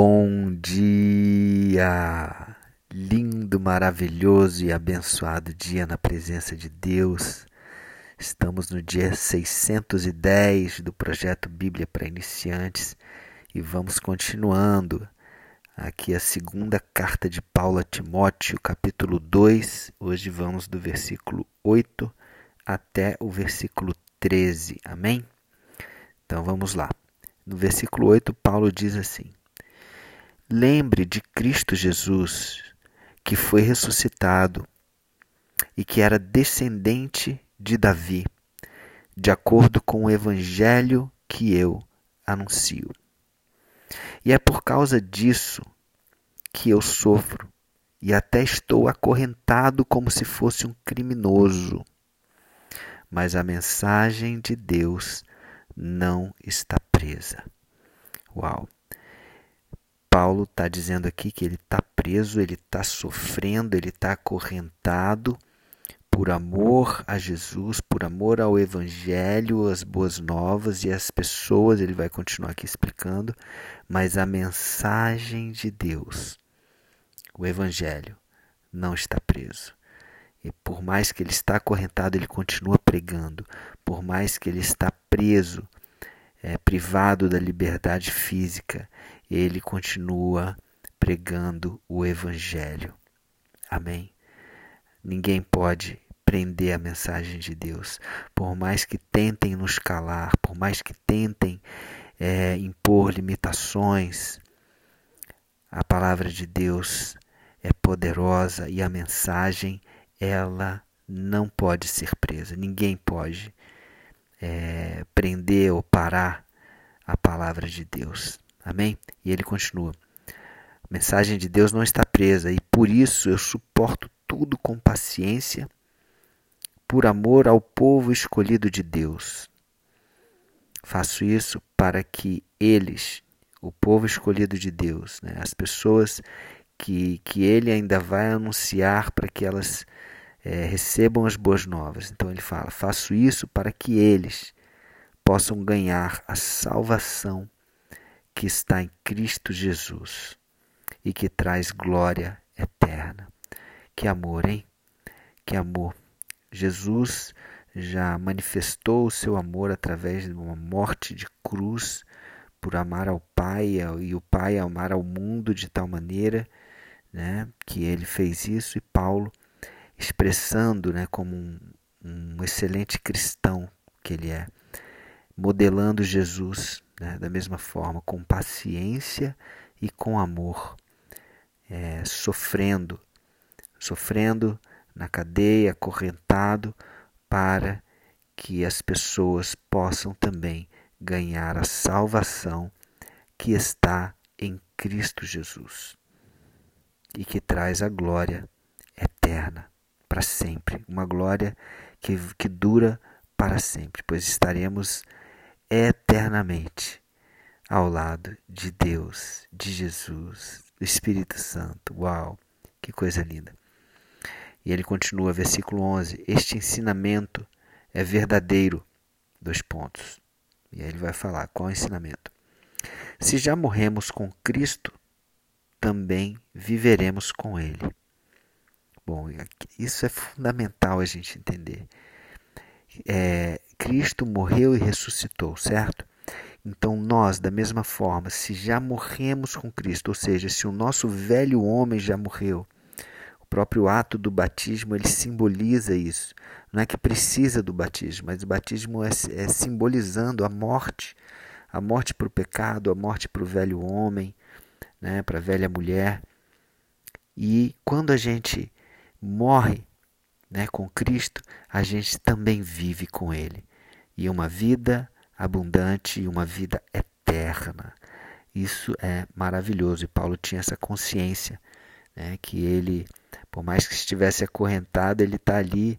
Bom dia! Lindo, maravilhoso e abençoado dia na presença de Deus. Estamos no dia 610 do projeto Bíblia para Iniciantes e vamos continuando aqui a segunda carta de Paulo a Timóteo, capítulo 2. Hoje vamos do versículo 8 até o versículo 13. Amém? Então vamos lá. No versículo 8, Paulo diz assim: Lembre de Cristo Jesus, que foi ressuscitado e que era descendente de Davi, de acordo com o evangelho que eu anuncio. E é por causa disso que eu sofro e até estou acorrentado como se fosse um criminoso. Mas a mensagem de Deus não está presa. Uau! Paulo está dizendo aqui que ele está preso, ele está sofrendo, ele está acorrentado por amor a Jesus, por amor ao Evangelho, as boas novas e as pessoas, ele vai continuar aqui explicando, mas a mensagem de Deus, o Evangelho, não está preso. E por mais que ele está acorrentado, ele continua pregando. Por mais que ele está preso, é, privado da liberdade física, ele continua pregando o Evangelho. Amém? Ninguém pode prender a mensagem de Deus. Por mais que tentem nos calar, por mais que tentem é, impor limitações, a palavra de Deus é poderosa e a mensagem ela não pode ser presa. Ninguém pode é, prender ou parar a palavra de Deus. Amém? E ele continua: A mensagem de Deus não está presa e por isso eu suporto tudo com paciência, por amor ao povo escolhido de Deus. Faço isso para que eles, o povo escolhido de Deus, né, as pessoas que, que ele ainda vai anunciar para que elas é, recebam as boas novas. Então ele fala: faço isso para que eles possam ganhar a salvação que está em Cristo Jesus e que traz glória eterna. Que amor, hein? Que amor. Jesus já manifestou o seu amor através de uma morte de cruz por amar ao Pai e o Pai amar ao mundo de tal maneira né, que ele fez isso e Paulo expressando né, como um, um excelente cristão que ele é, modelando Jesus né, da mesma forma, com paciência e com amor, é, sofrendo, sofrendo na cadeia, acorrentado, para que as pessoas possam também ganhar a salvação que está em Cristo Jesus e que traz a glória eterna para sempre, uma glória que, que dura para sempre, pois estaremos eternamente ao lado de Deus, de Jesus, do Espírito Santo. Uau, que coisa linda. E ele continua, versículo 11: Este ensinamento é verdadeiro. Dois pontos. E aí ele vai falar qual é o ensinamento. Se já morremos com Cristo, também viveremos com Ele. Bom, isso é fundamental a gente entender. É, Cristo morreu e ressuscitou, certo? Então nós, da mesma forma, se já morremos com Cristo, ou seja, se o nosso velho homem já morreu, o próprio ato do batismo ele simboliza isso. Não é que precisa do batismo, mas o batismo é, é simbolizando a morte, a morte para o pecado, a morte para o velho homem, né, para a velha mulher. E quando a gente morre né, com Cristo, a gente também vive com Ele e uma vida abundante e uma vida eterna. Isso é maravilhoso e Paulo tinha essa consciência né, que ele, por mais que estivesse acorrentado, ele está ali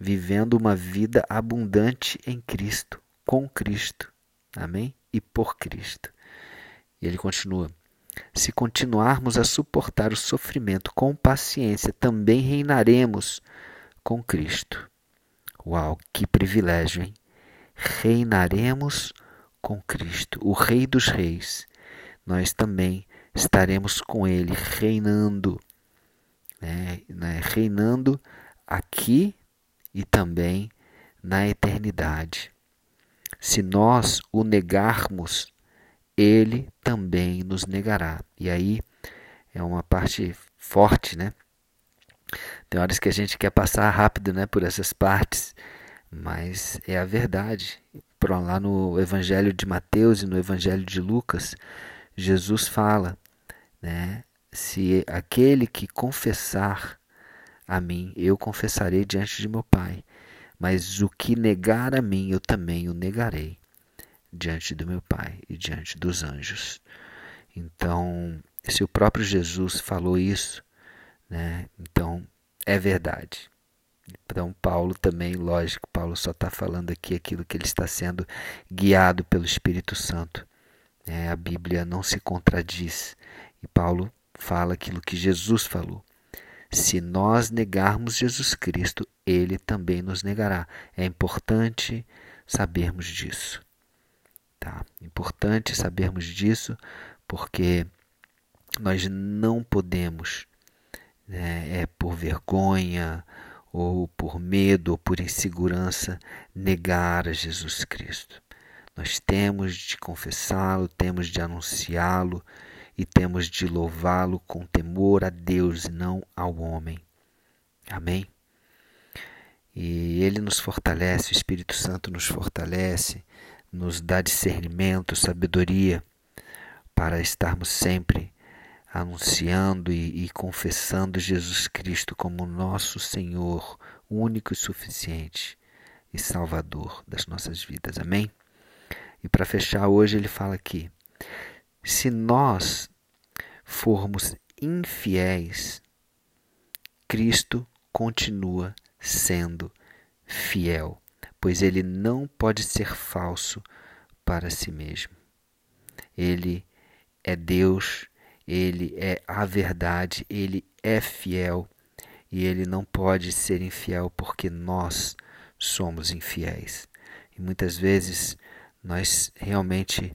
vivendo uma vida abundante em Cristo, com Cristo. Amém? E por Cristo. E ele continua: Se continuarmos a suportar o sofrimento com paciência, também reinaremos com Cristo. Uau, que privilégio, hein? reinaremos com Cristo, o Rei dos Reis. Nós também estaremos com Ele reinando, né? né? reinando aqui e também na eternidade. Se nós o negarmos, Ele também nos negará. E aí é uma parte forte, né? Tem horas que a gente quer passar rápido, né, por essas partes, mas é a verdade. Lá no Evangelho de Mateus e no Evangelho de Lucas, Jesus fala, né, se aquele que confessar a mim, eu confessarei diante de meu Pai, mas o que negar a mim, eu também o negarei diante do meu Pai e diante dos anjos. Então, se o próprio Jesus falou isso, né, então é verdade. Então, Paulo também, lógico, Paulo só está falando aqui aquilo que ele está sendo guiado pelo Espírito Santo. É, a Bíblia não se contradiz e Paulo fala aquilo que Jesus falou. Se nós negarmos Jesus Cristo, ele também nos negará. É importante sabermos disso. Tá? Importante sabermos disso porque nós não podemos, né, é por vergonha ou por medo ou por insegurança, negar a Jesus Cristo. Nós temos de confessá-lo, temos de anunciá-lo e temos de louvá-lo com temor a Deus e não ao homem. Amém? E ele nos fortalece, o Espírito Santo nos fortalece, nos dá discernimento, sabedoria para estarmos sempre anunciando e, e, confessando Jesus Cristo como nosso Senhor, único e suficiente e Salvador das nossas vidas. Amém? E para fechar hoje, ele fala aqui: se nós formos infiéis, Cristo continua sendo fiel, pois ele não pode ser falso para si mesmo. Ele é Deus ele é a verdade, ele é fiel e ele não pode ser infiel porque nós somos infiéis. E muitas vezes nós realmente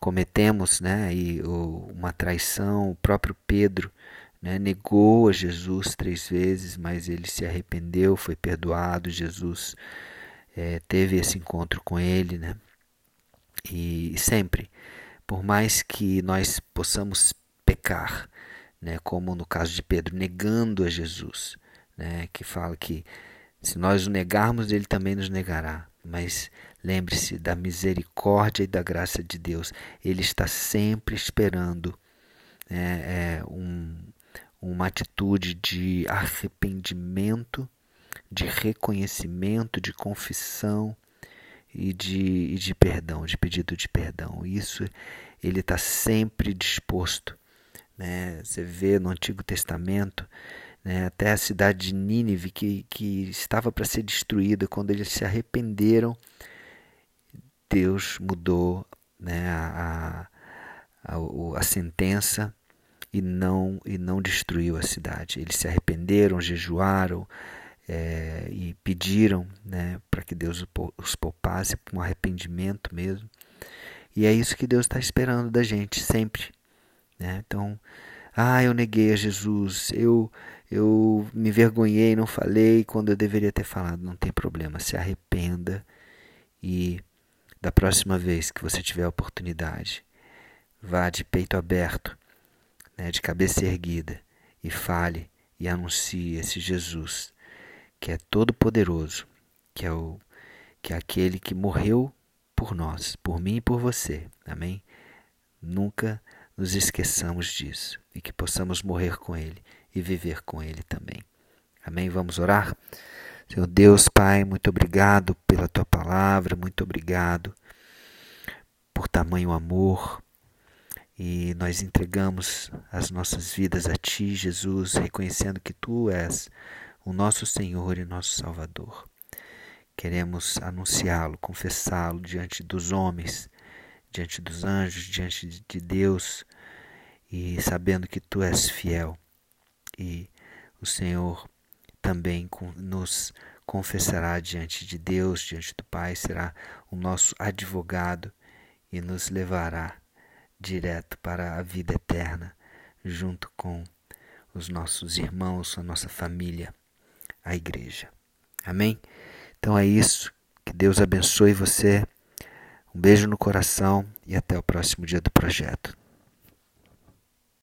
cometemos né, e, uma traição. O próprio Pedro né, negou a Jesus três vezes, mas ele se arrependeu, foi perdoado. Jesus é, teve esse encontro com ele. Né? E sempre, por mais que nós possamos pecar, né? como no caso de Pedro, negando a Jesus, né? que fala que se nós o negarmos, ele também nos negará. Mas lembre-se da misericórdia e da graça de Deus. Ele está sempre esperando né, é, um, uma atitude de arrependimento, de reconhecimento, de confissão e de, e de perdão, de pedido de perdão. Isso ele está sempre disposto né? Você vê no Antigo Testamento né, até a cidade de Nínive que, que estava para ser destruída, quando eles se arrependeram, Deus mudou né, a, a, a, a sentença e não, e não destruiu a cidade. Eles se arrependeram, jejuaram é, e pediram né, para que Deus os poupasse com arrependimento mesmo. E é isso que Deus está esperando da gente sempre. Né? Então, ah, eu neguei a Jesus, eu, eu me vergonhei, não falei quando eu deveria ter falado. Não tem problema, se arrependa e da próxima vez que você tiver a oportunidade, vá de peito aberto, né, de cabeça erguida e fale e anuncie esse Jesus que é todo poderoso, que é o que é aquele que morreu por nós, por mim e por você. Amém? Nunca nos esqueçamos disso e que possamos morrer com Ele e viver com Ele também. Amém? Vamos orar? Senhor Deus, Pai, muito obrigado pela tua palavra, muito obrigado por tamanho amor. E nós entregamos as nossas vidas a Ti, Jesus, reconhecendo que Tu és o nosso Senhor e nosso Salvador. Queremos anunciá-lo, confessá-lo diante dos homens diante dos anjos, diante de Deus, e sabendo que tu és fiel. E o Senhor também nos confessará diante de Deus, diante do Pai, será o nosso advogado e nos levará direto para a vida eterna, junto com os nossos irmãos, a nossa família, a igreja. Amém? Então é isso. Que Deus abençoe você. Um beijo no coração e até o próximo dia do projeto.